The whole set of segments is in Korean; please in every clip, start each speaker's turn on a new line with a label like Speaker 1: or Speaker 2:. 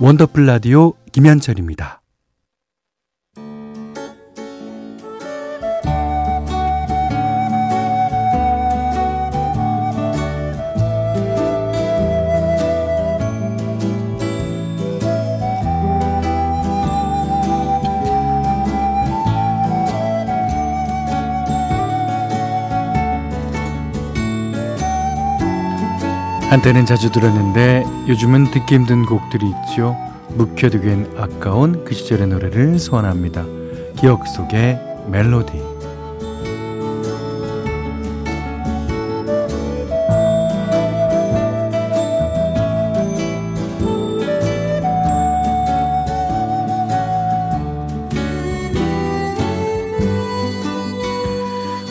Speaker 1: 원더풀 라디오 김현철입니다. 한때는 자주 들었는데 요즘은 듣기 힘든 곡들이 있죠. 묵혀두기엔 아까운 그 시절의 노래를 소환합니다. 기억 속의 멜로디.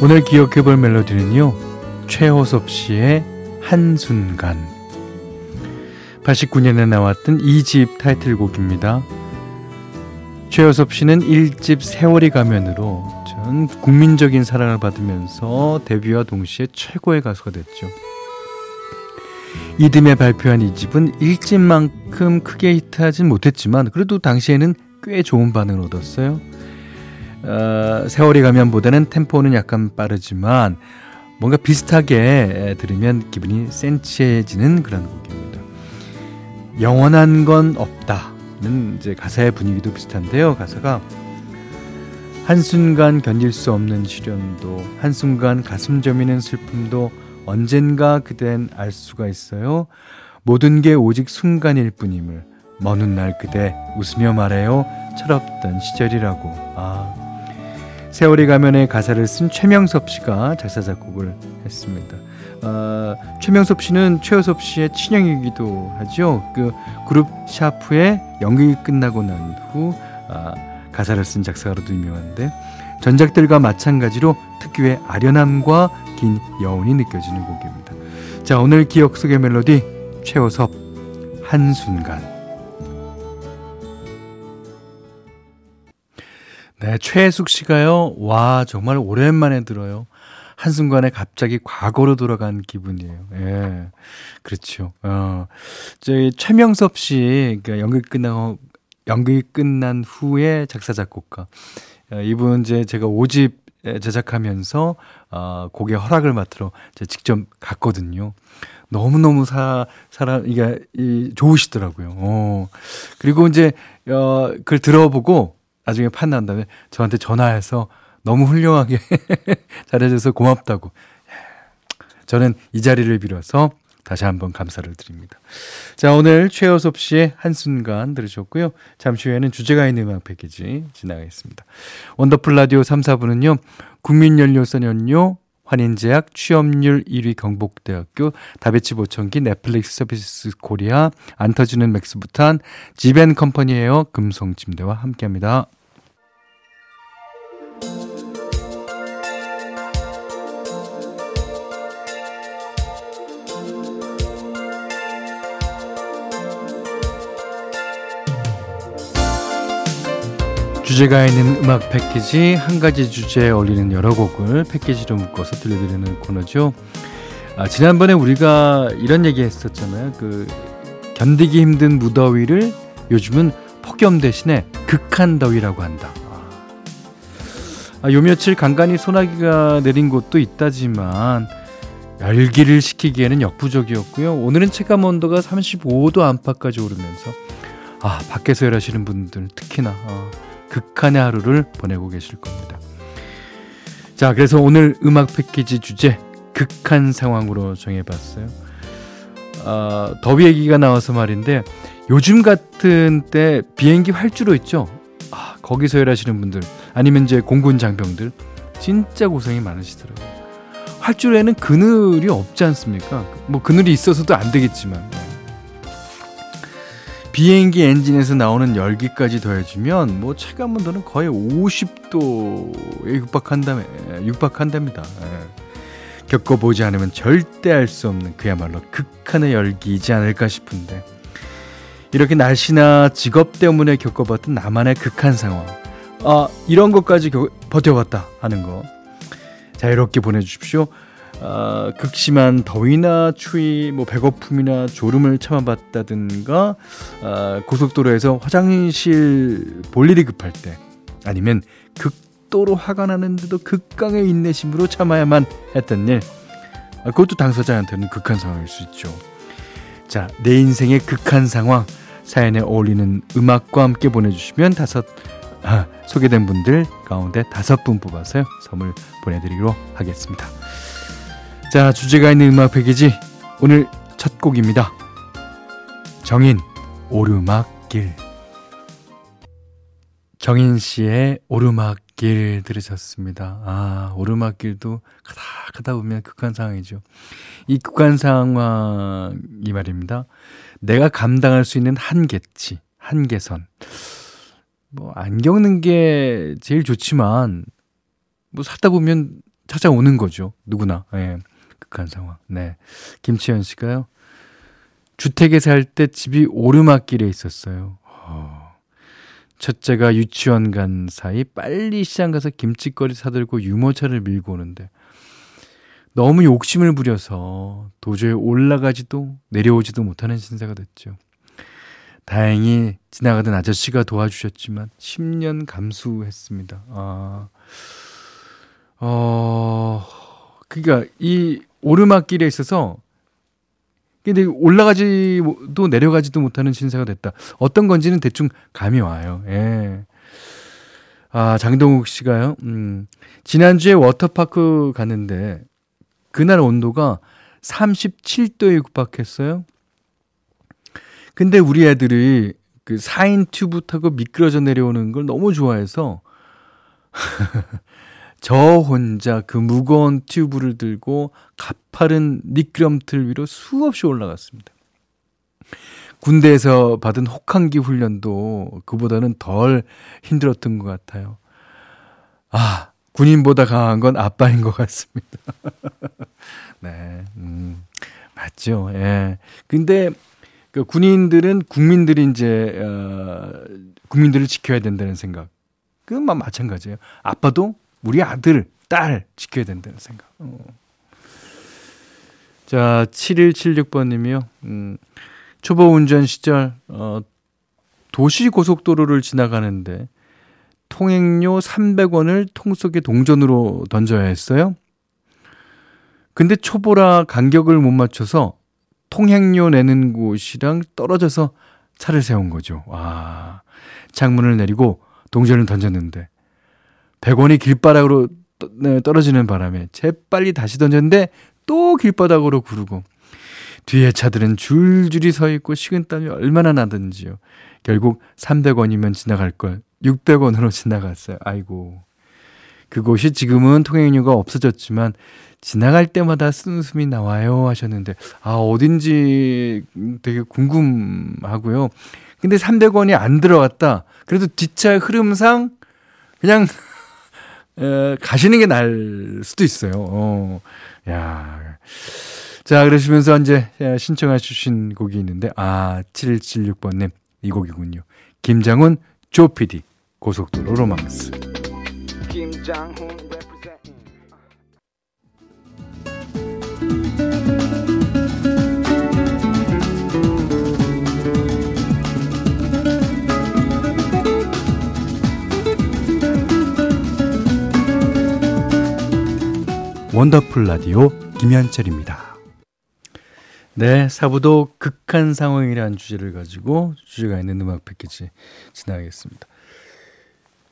Speaker 1: 오늘 기억해볼 멜로디는요. 최호섭 씨의 한순간 89년에 나왔던 2집 타이틀곡입니다. 최여섭 씨는 1집 세월이 가면으로 전 국민적인 사랑을 받으면서 데뷔와 동시에 최고의 가수가 됐죠. 이듬해 발표한 이 집은 1집만큼 크게 히트하진 못했지만 그래도 당시에는 꽤 좋은 반응을 얻었어요. 어, 세월이 가면보다는 템포는 약간 빠르지만 뭔가 비슷하게 들으면 기분이 센치해지는 그런 곡입니다. 영원한 건 없다는 이제 가사의 분위기도 비슷한데요. 가사가 한순간 견딜 수 없는 시련도 한순간 가슴 저미는 슬픔도 언젠가 그댄 알 수가 있어요. 모든 게 오직 순간일 뿐임을 먼 훗날 그대 웃으며 말해요. 철없던 시절이라고. 아. 세월이 가면의 가사를 쓴 최명섭 씨가 작사 작곡을 했습니다. 어, 최명섭 씨는 최호섭 씨의 친형이기도 하죠. 그 그룹 샤프의 연극이 끝나고 난후 아, 가사를 쓴 작사가로도 유명한데 전작들과 마찬가지로 특유의 아련함과 긴 여운이 느껴지는 곡입니다. 자 오늘 기억 속의 멜로디 최호섭 한순간 네, 최숙 씨가요. 와, 정말 오랜만에 들어요. 한순간에 갑자기 과거로 돌아간 기분이에요. 예. 그렇죠. 어. 저희 최명섭 씨, 그러니까 연극 끝나고, 연극이 끝난 후에 작사, 작곡가. 어, 이분 이제 제가 5집 제작하면서, 어, 곡의 허락을 맡으러 직접 갔거든요. 너무너무 사, 사람, 이게, 이, 좋으시더라고요. 어. 그리고 이제, 어, 그걸 들어보고, 나중에 판난 다음에 저한테 전화해서 너무 훌륭하게 잘해줘서 고맙다고. 저는 이 자리를 빌어서 다시 한번 감사를 드립니다. 자, 오늘 최여섭 씨의 한순간 들으셨고요. 잠시 후에는 주제가 있는 음악 패키지 지나가겠습니다. 원더풀 라디오 3, 4부는요. 국민연료 썬연료, 환인제약, 취업률 1위 경북대학교, 다비치 보청기, 넷플릭스 서비스 코리아, 안 터지는 맥스부탄, 지벤컴퍼니에어 금성침대와 함께합니다. 주제가 있는 음악 패키지 한 가지 주제에 어울리는 여러 곡을 패키지로 묶어서 들려드리는 코너죠. 아, 지난번에 우리가 이런 얘기 했었잖아요. 그 견디기 힘든 무더위를 요즘은 폭염 대신에 극한 더위라고 한다. 아, 요 며칠 간간히 소나기가 내린 곳도 있다지만 열기를 식히기에는 역부족이었고요. 오늘은 체감 온도가 35도 안팎까지 오르면서 아 밖에서 일하시는 분들 특히나 아, 극한의 하루를 보내고 계실 겁니다. 자, 그래서 오늘 음악 패키지 주제 극한 상황으로 정해봤어요. 어, 더위 얘기가 나와서 말인데 요즘 같은 때 비행기 활주로 있죠. 아, 거기서 일하시는 분들 아니면 이제 공군 장병들 진짜 고생이 많으시더라고요. 활주로에는 그늘이 없지 않습니까? 뭐 그늘이 있어서도 안 되겠지만 비행기 엔진에서 나오는 열기까지 더해지면 뭐 체감 온도는 거의 50도에 육박한다며 육박한답니다. 예. 겪어보지 않으면 절대 알 수 없는 그야말로 극한의 열기이지 않을까 싶은데 이렇게 날씨나 직업 때문에 겪어봤던 나만의 극한 상황 아 이런 것까지 겨, 버텨봤다 하는 거 자유롭게 보내주십시오. 어, 극심한 더위나 추위, 뭐 배고픔이나 졸음을 참아봤다든가 어, 고속도로에서 화장실 볼 일이 급할 때 아니면 극도로 화가 나는데도 극강의 인내심으로 참아야만 했던 일 아, 그것도 당사자한테는 극한 상황일 수 있죠. 자, 내 인생의 극한 상황 사연에 어울리는 음악과 함께 보내주시면 다섯 아, 소개된 분들 가운데 다섯 분 뽑아서 선물 보내드리기로 하겠습니다. 자, 주제가 있는 음악 패키지 오늘 첫 곡입니다. 정인 오르막길 정인 씨의 오르막길 들으셨습니다. 아, 오르막길도 가다 가다 보면 극한 상황이죠. 이 극한 상황이 말입니다. 내가 감당할 수 있는 한계치, 한계선. 뭐, 안 겪는 게 제일 좋지만, 뭐, 살다 보면 찾아오는 거죠. 누구나. 예. 극한 상황. 네. 김치현 씨가요. 주택에 살 때 집이 오르막길에 있었어요. 어. 첫째가 유치원 간 사이 빨리 시장 가서 김치거리 사들고 유모차를 밀고 오는데 너무 욕심을 부려서 도저히 올라가지도 내려오지도 못하는 신세가 됐죠. 다행히 지나가던 아저씨가 도와주셨지만 10년 감수했습니다. 아, 어, 그니까 이 오르막길에 있어서 근데 올라가지도 내려가지도 못하는 신세가 됐다. 어떤 건지는 대충 감이 와요. 예. 아, 장동욱 씨가요. 음. 지난주에 워터파크 갔는데 그날 온도가 37도에 육박했어요. 근데 우리 애들이 그 4인 튜브 타고 미끄러져 내려오는 걸 너무 좋아해서 저 혼자 그 무거운 튜브를 들고 가파른 미끄럼틀 위로 수없이 올라갔습니다. 군대에서 받은 혹한기 훈련도 그보다는 덜 힘들었던 것 같아요. 아, 군인보다 강한 건 아빠인 것 같습니다. 네, 음, 맞죠. 예. 근데 그 군인들은 국민들이 이제, 어, 국민들을 지켜야 된다는 생각. 그건 마찬가지예요. 아빠도 우리 아들, 딸 지켜야 된다는 생각. 어. 자, 7176번님이요. 음, 초보 운전 시절, 어, 도시 고속도로를 지나가는데, 통행료 300원을 통 속에 동전으로 던져야 했어요. 근데 초보라 간격을 못 맞춰서 통행료 내는 곳이랑 떨어져서 차를 세운 거죠. 와. 창문을 내리고 동전을 던졌는데 100원이 길바닥으로 네, 떨어지는 바람에 재빨리 다시 던졌는데 또 길바닥으로 구르고 뒤에 차들은 줄줄이 서 있고 식은땀이 얼마나 나든지요. 결국 300원이면 지나갈 걸 600원으로 지나갔어요. 아이고. 그곳이 지금은 통행료가 없어졌지만 지나갈 때마다 숨이 나와요 하셨는데 아 어딘지 되게 궁금하고요. 근데 300원이 안 들어갔다. 그래도 뒷차 흐름상 그냥 에, 가시는 게 나을 수도 있어요. 어. 야. 자, 그러시면서 이제 신청해 주신 곡이 있는데, 아, 7176번 님, 이 곡이군요. 김장훈, 조피디, 고속도로 로망스. 김장훈. 원더풀 라디오 김현철입니다. 네, 사부도 극한 상황이라는 주제를 가지고 주제가 있는 음악 패키지 진행하겠습니다.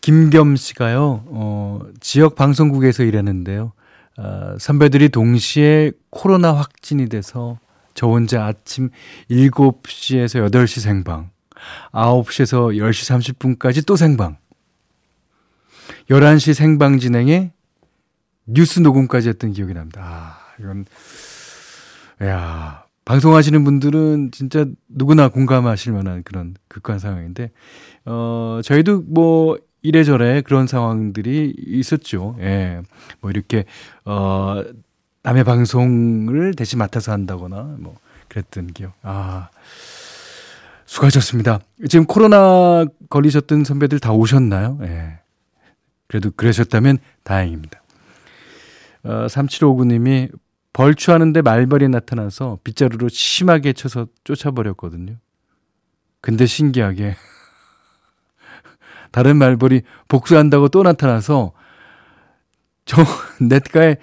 Speaker 1: 김겸 씨가요, 어, 지역 방송국에서 일하는데요. 어, 선배들이 동시에 코로나 확진이 돼서 저 혼자 아침 7시에서 8시 생방, 9시에서 10시 30분까지 또 생방, 11시 생방 진행에 뉴스 녹음까지 했던 기억이 납니다. 아, 이건, 야 방송하시는 분들은 진짜 누구나 공감하실 만한 그런 극한 상황인데, 어, 저희도 뭐, 이래저래 그런 상황들이 있었죠. 예. 뭐, 이렇게, 어, 남의 방송을 대신 맡아서 한다거나, 뭐, 그랬던 기억. 아, 수고하셨습니다. 지금 코로나 걸리셨던 선배들 다 오셨나요? 예. 그래도 그러셨다면 다행입니다. 어, 3759님이 벌초하는데 말벌이 나타나서 빗자루로 심하게 쳐서 쫓아버렸거든요. 근데 신기하게 다른 말벌이 복수한다고 또 나타나서 저 냇가에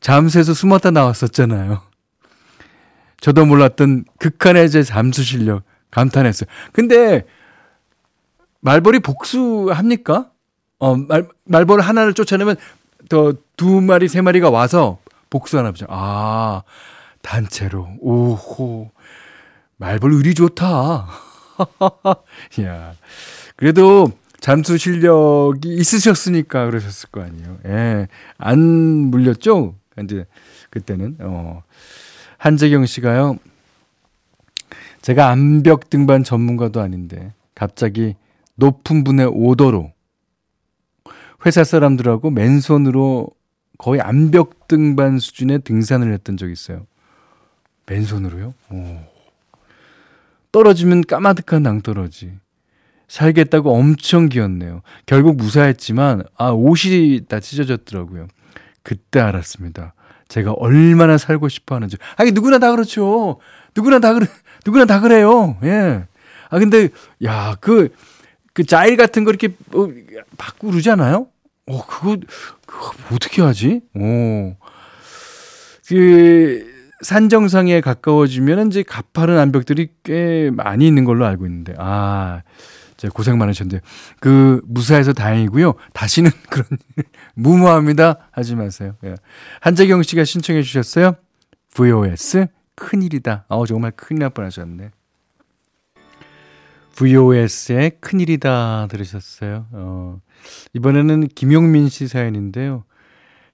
Speaker 1: 잠수해서 숨었다 나왔었잖아요. 저도 몰랐던 극한의 제 잠수 실력 감탄했어요. 근데 말벌이 복수합니까? 어, 말, 말벌 하나를 쫓아내면 더 두 마리, 세 마리가 와서 복수하나 보죠. 아, 단체로. 오호. 말벌 의리 좋다. 야. 그래도 잠수 실력이 있으셨으니까 그러셨을 거 아니에요. 예. 안 물렸죠? 이제 그때는 어 한재경 씨가요. 제가 암벽 등반 전문가도 아닌데 갑자기 높은 분의 오더로 회사 사람들하고 맨손으로 거의 암벽 등반 수준의 등산을 했던 적이 있어요. 맨손으로요? 오. 떨어지면 까마득한 낭떠러지. 살겠다고 엄청 기었네요. 결국 무사했지만 아 옷이 다 찢어졌더라고요. 그때 알았습니다. 제가 얼마나 살고 싶어 하는지. 아니 누구나 다 그렇죠. 누구나 다 그래. 누구나 다 그래요. 예. 아 근데 야 그그 그 자일 같은 거 이렇게 어, 받고 그러잖아요. 어 그거 그거 어떻게 하지? 오. 그 산정상에 가까워지면 이제 가파른 암벽들이 꽤 많이 있는 걸로 알고 있는데 아 고생 많으셨는데 그 무사해서 다행이고요. 다시는 그런 일 무모합니다. 하지 마세요. 예. 한재경 씨가 신청해 주셨어요. VOS 큰일이다. 어 정말 큰일 날 뻔하셨네. VOS의 큰일이다 들으셨어요. 어, 이번에는 김용민 씨 사연인데요.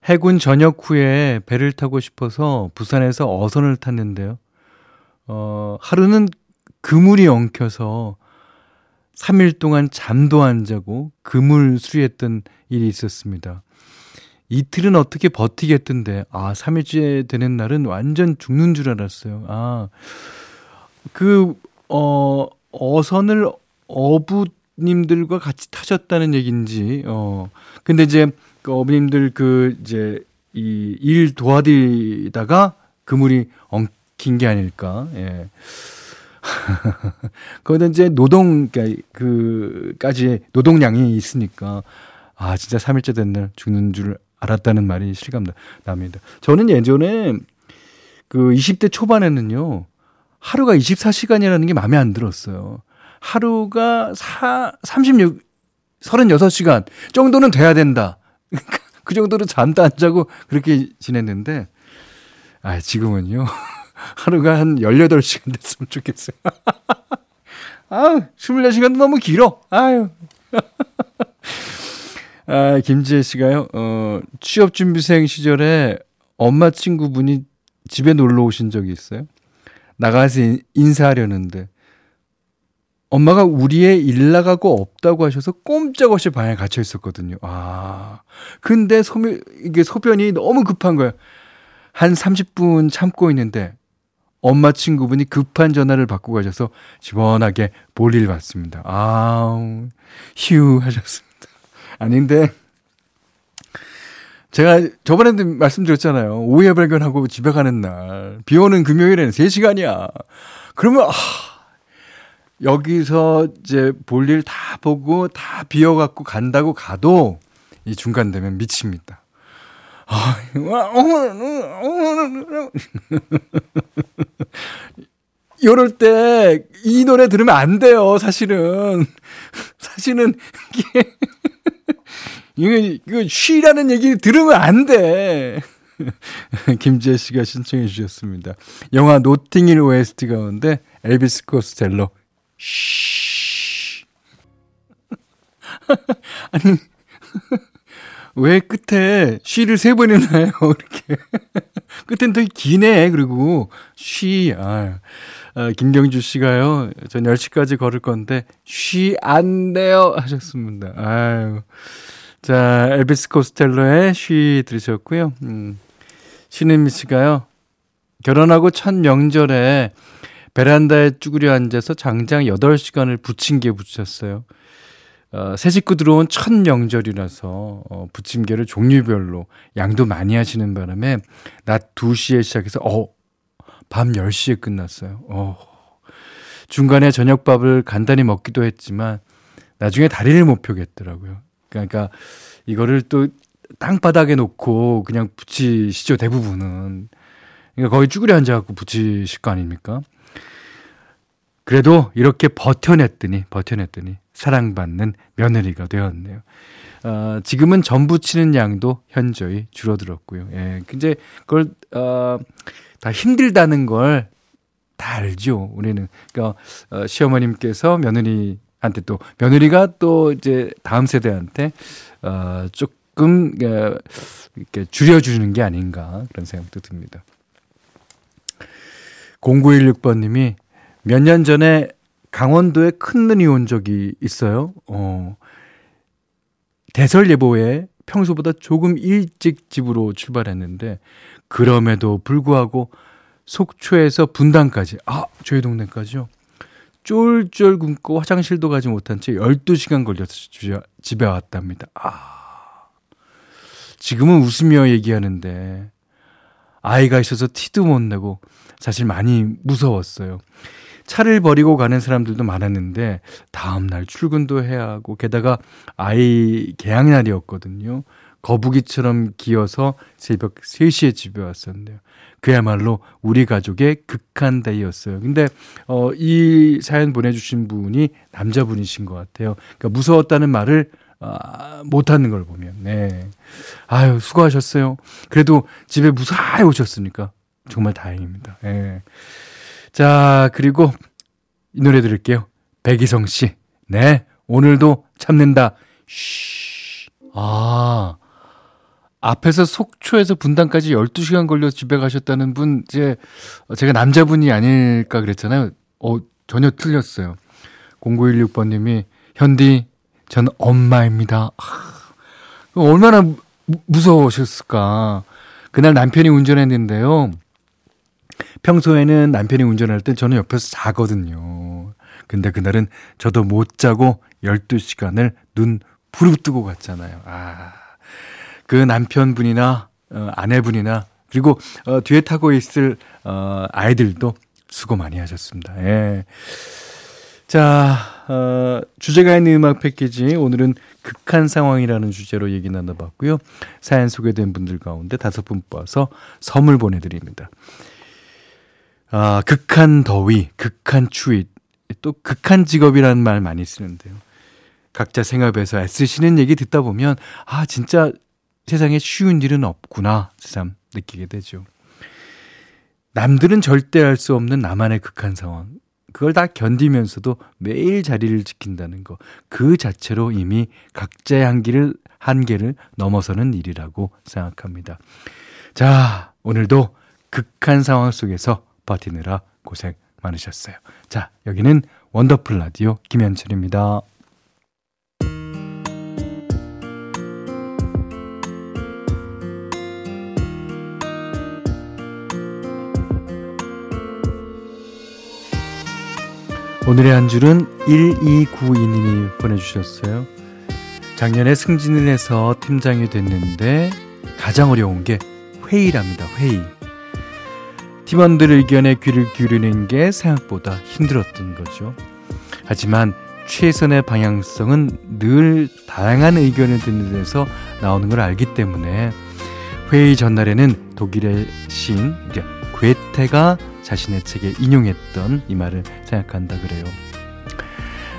Speaker 1: 해군 전역 후에 배를 타고 싶어서 부산에서 어선을 탔는데요. 어, 하루는 그물이 엉켜서 3일 동안 잠도 안 자고 그물 수리했던 일이 있었습니다. 이틀은 어떻게 버티겠던데, 아, 3일째 되는 날은 완전 죽는 줄 알았어요. 아, 그, 어, 어선을 어부 님들과 같이 타셨다는 얘기인지, 어, 근데 이제 그 어부님들 그, 이제, 이 일 도와드리다가 그물이 엉킨 게 아닐까, 예. 거기다 이제 노동, 그러니까 그까지 노동량이 있으니까, 아, 진짜 3일째 된 날 죽는 줄 알았다는 말이 실감 납니다. 저는 예전에 그 20대 초반에는요, 하루가 24시간이라는 게 마음에 안 들었어요. 하루가 사, 36, 36시간 정도는 돼야 된다. 그 정도로 잠도 안 자고 그렇게 지냈는데, 아, 지금은요. 하루가 한 18시간 됐으면 좋겠어요. 아, 24시간도 너무 길어. 아유. 아, 김지혜 씨가요, 어, 취업준비생 시절에 엄마 친구분이 집에 놀러 오신 적이 있어요. 나가서 인사하려는데, 엄마가 우리의 일 나가고 없다고 하셔서 꼼짝없이 방에 갇혀 있었거든요. 아. 근데 소변, 이게 소변이 너무 급한 거예요. 한 30분 참고 있는데, 엄마 친구분이 급한 전화를 받고 가셔서 시원하게 볼일 봤습니다. 아우, 휴 하셨습니다. 아닌데, 제가 저번에도 말씀드렸잖아요. 오해 발견하고 집에 가는 날. 비 오는 금요일에는 3시간이야. 그러면, 아, 여기서 이제 볼 일 다 보고 다 비워갖고 간다고 가도 이 중간 되면 미칩니다. 이럴 때 이 노래 들으면 안 돼요, 사실은. 사실은 이게 이거 이거 쉬라는 얘기 들으면 안 돼. 김지혜 씨가 신청해 주셨습니다. 영화 노팅힐 OST 가운데 엘비스 코스텔로 쉬. 아니 왜 끝에 쉬를 세 번이나 해요, 이렇게. 끝엔 되게 기네, 그리고 쉬. 아, 아, 김경주 씨가요, 전 10시까지 걸을 건데, 쉬 안 돼요. 하셨습니다. 아유. 자, 엘비스 코스텔로의 쉬 들으셨고요. 음, 신은미 씨가요, 결혼하고 첫 명절에 베란다에 쭈그려 앉아서 장장 8시간을 부침개 붙였어요. 어, 새 식구 들어온 첫 명절이라서 어, 부침개를 종류별로 양도 많이 하시는 바람에 낮 2시에 시작해서 어, 밤 10시에 끝났어요. 어. 중간에 저녁밥을 간단히 먹기도 했지만 나중에 다리를 못 펴겠더라고요. 그러니까 이거를 또 땅바닥에 놓고 그냥 붙이시죠, 대부분은. 그러니까 거의 쭈그려 앉아갖고 붙이실 거 아닙니까? 그래도 이렇게 버텨냈더니, 버텨냈더니 사랑받는 며느리가 되었네요. 어, 지금은 전 부 치는 양도 현저히 줄어들었고요. 예, 이제 그걸, 어, 다 힘들다는 걸 다 알죠. 우리는. 그러니까, 어, 시어머님께서 며느리한테 또, 며느리가 또 이제 다음 세대한테, 어, 조금, 어, 이렇게 줄여주는 게 아닌가 그런 생각도 듭니다. 0916번님이 몇 년 전에 강원도에 큰 눈이 온 적이 있어요. 어, 대설 예보에 평소보다 조금 일찍 집으로 출발했는데 그럼에도 불구하고 속초에서 분당까지 아 저희 동네까지요. 쫄쫄 굶고 화장실도 가지 못한 채 12시간 걸려서 집에 왔답니다. 아. 지금은 웃으며 얘기하는데 아이가 있어서 티도 못 내고 사실 많이 무서웠어요. 차를 버리고 가는 사람들도 많았는데 다음날 출근도 해야 하고 게다가 아이 개학날이었거든요. 거북이처럼 기어서 새벽 3시에 집에 왔었는데요. 그야말로 우리 가족의 극한 day였어요. 근데 어, 이 사연 보내주신 분이 남자분이신 것 같아요. 그러니까 무서웠다는 말을 아, 못하는 걸 보면, 네. 아유, 수고하셨어요. 그래도 집에 무사히 오셨으니까 정말 다행입니다. 네. 자, 그리고 이 노래 들을게요. 백이성 씨. 네. 오늘도 참는다. 쉬. 아. 앞에서 속초에서 분당까지 12시간 걸려 집에 가셨다는 분, 이제, 제가 남자분이 아닐까 그랬잖아요. 어, 전혀 틀렸어요. 0916번님이, 현디, 전 엄마입니다. 아, 얼마나 무, 무서우셨을까. 그날 남편이 운전했는데요. 평소에는 남편이 운전할 때 저는 옆에서 자거든요. 근데 그날은 저도 못 자고 12시간을 눈 부릅뜨고 갔잖아요. 아. 그 남편분이나 어, 아내분이나 그리고 어, 뒤에 타고 있을 어, 아이들도 수고 많이 하셨습니다. 예. 자, 어, 주제가 있는 음악 패키지 오늘은 극한 상황이라는 주제로 얘기 나눠봤고요. 사연 소개된 분들 가운데 다섯 분 뽑아서 선물 보내드립니다. 아, 극한 더위, 극한 추위, 또 극한 직업이라는 말 많이 쓰는데요. 각자 생활에서 애쓰시는 얘기 듣다 보면 아 진짜 세상에 쉬운 일은 없구나 새삼 느끼게 되죠. 남들은 절대 할 수 없는 나만의 극한 상황. 그걸 다 견디면서도 매일 자리를 지킨다는 거. 그 자체로 이미 각자의 한계를, 한계를 넘어서는 일이라고 생각합니다. 자, 오늘도 극한 상황 속에서 버티느라 고생 많으셨어요. 자, 여기는 원더풀 라디오 김현철입니다. 오늘의 한 줄은 1292님이 보내주셨어요. 작년에 승진을 해서 팀장이 됐는데 가장 어려운 게 회의랍니다. 회의. 팀원들 의견에 귀를 기울이는 게 생각보다 힘들었던 거죠. 하지만 최선의 방향성은 늘 다양한 의견을 듣는 데서 나오는 걸 알기 때문에 회의 전날에는 독일의 시인 괴테가 자신의 책에 인용했던 이 말을 생각한다 그래요.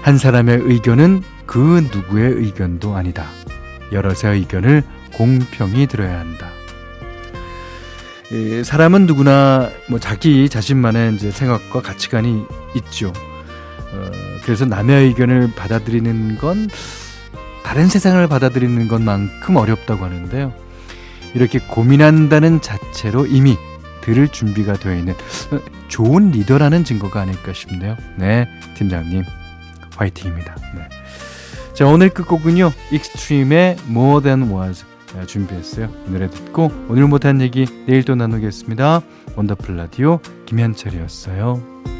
Speaker 1: 한 사람의 의견은 그 누구의 의견도 아니다. 여럿의 의견을 공평히 들어야 한다. 예, 사람은 누구나 뭐 자기 자신만의 이제 생각과 가치관이 있죠. 어, 그래서 남의 의견을 받아들이는 건 다른 세상을 받아들이는 것만큼 어렵다고 하는데요. 이렇게 고민한다는 자체로 이미 들을 준비가 되어 있는 어, 좋은 리더라는 증거가 아닐까 싶네요. 네, 팀장님 화이팅입니다. 네. 자, 오늘 끝곡은요. 익스트림의 More Than Words 준비했어요. 이 노래 듣고 오늘 못한 얘기 내일 또 나누겠습니다. 원더풀 라디오 김현철이었어요.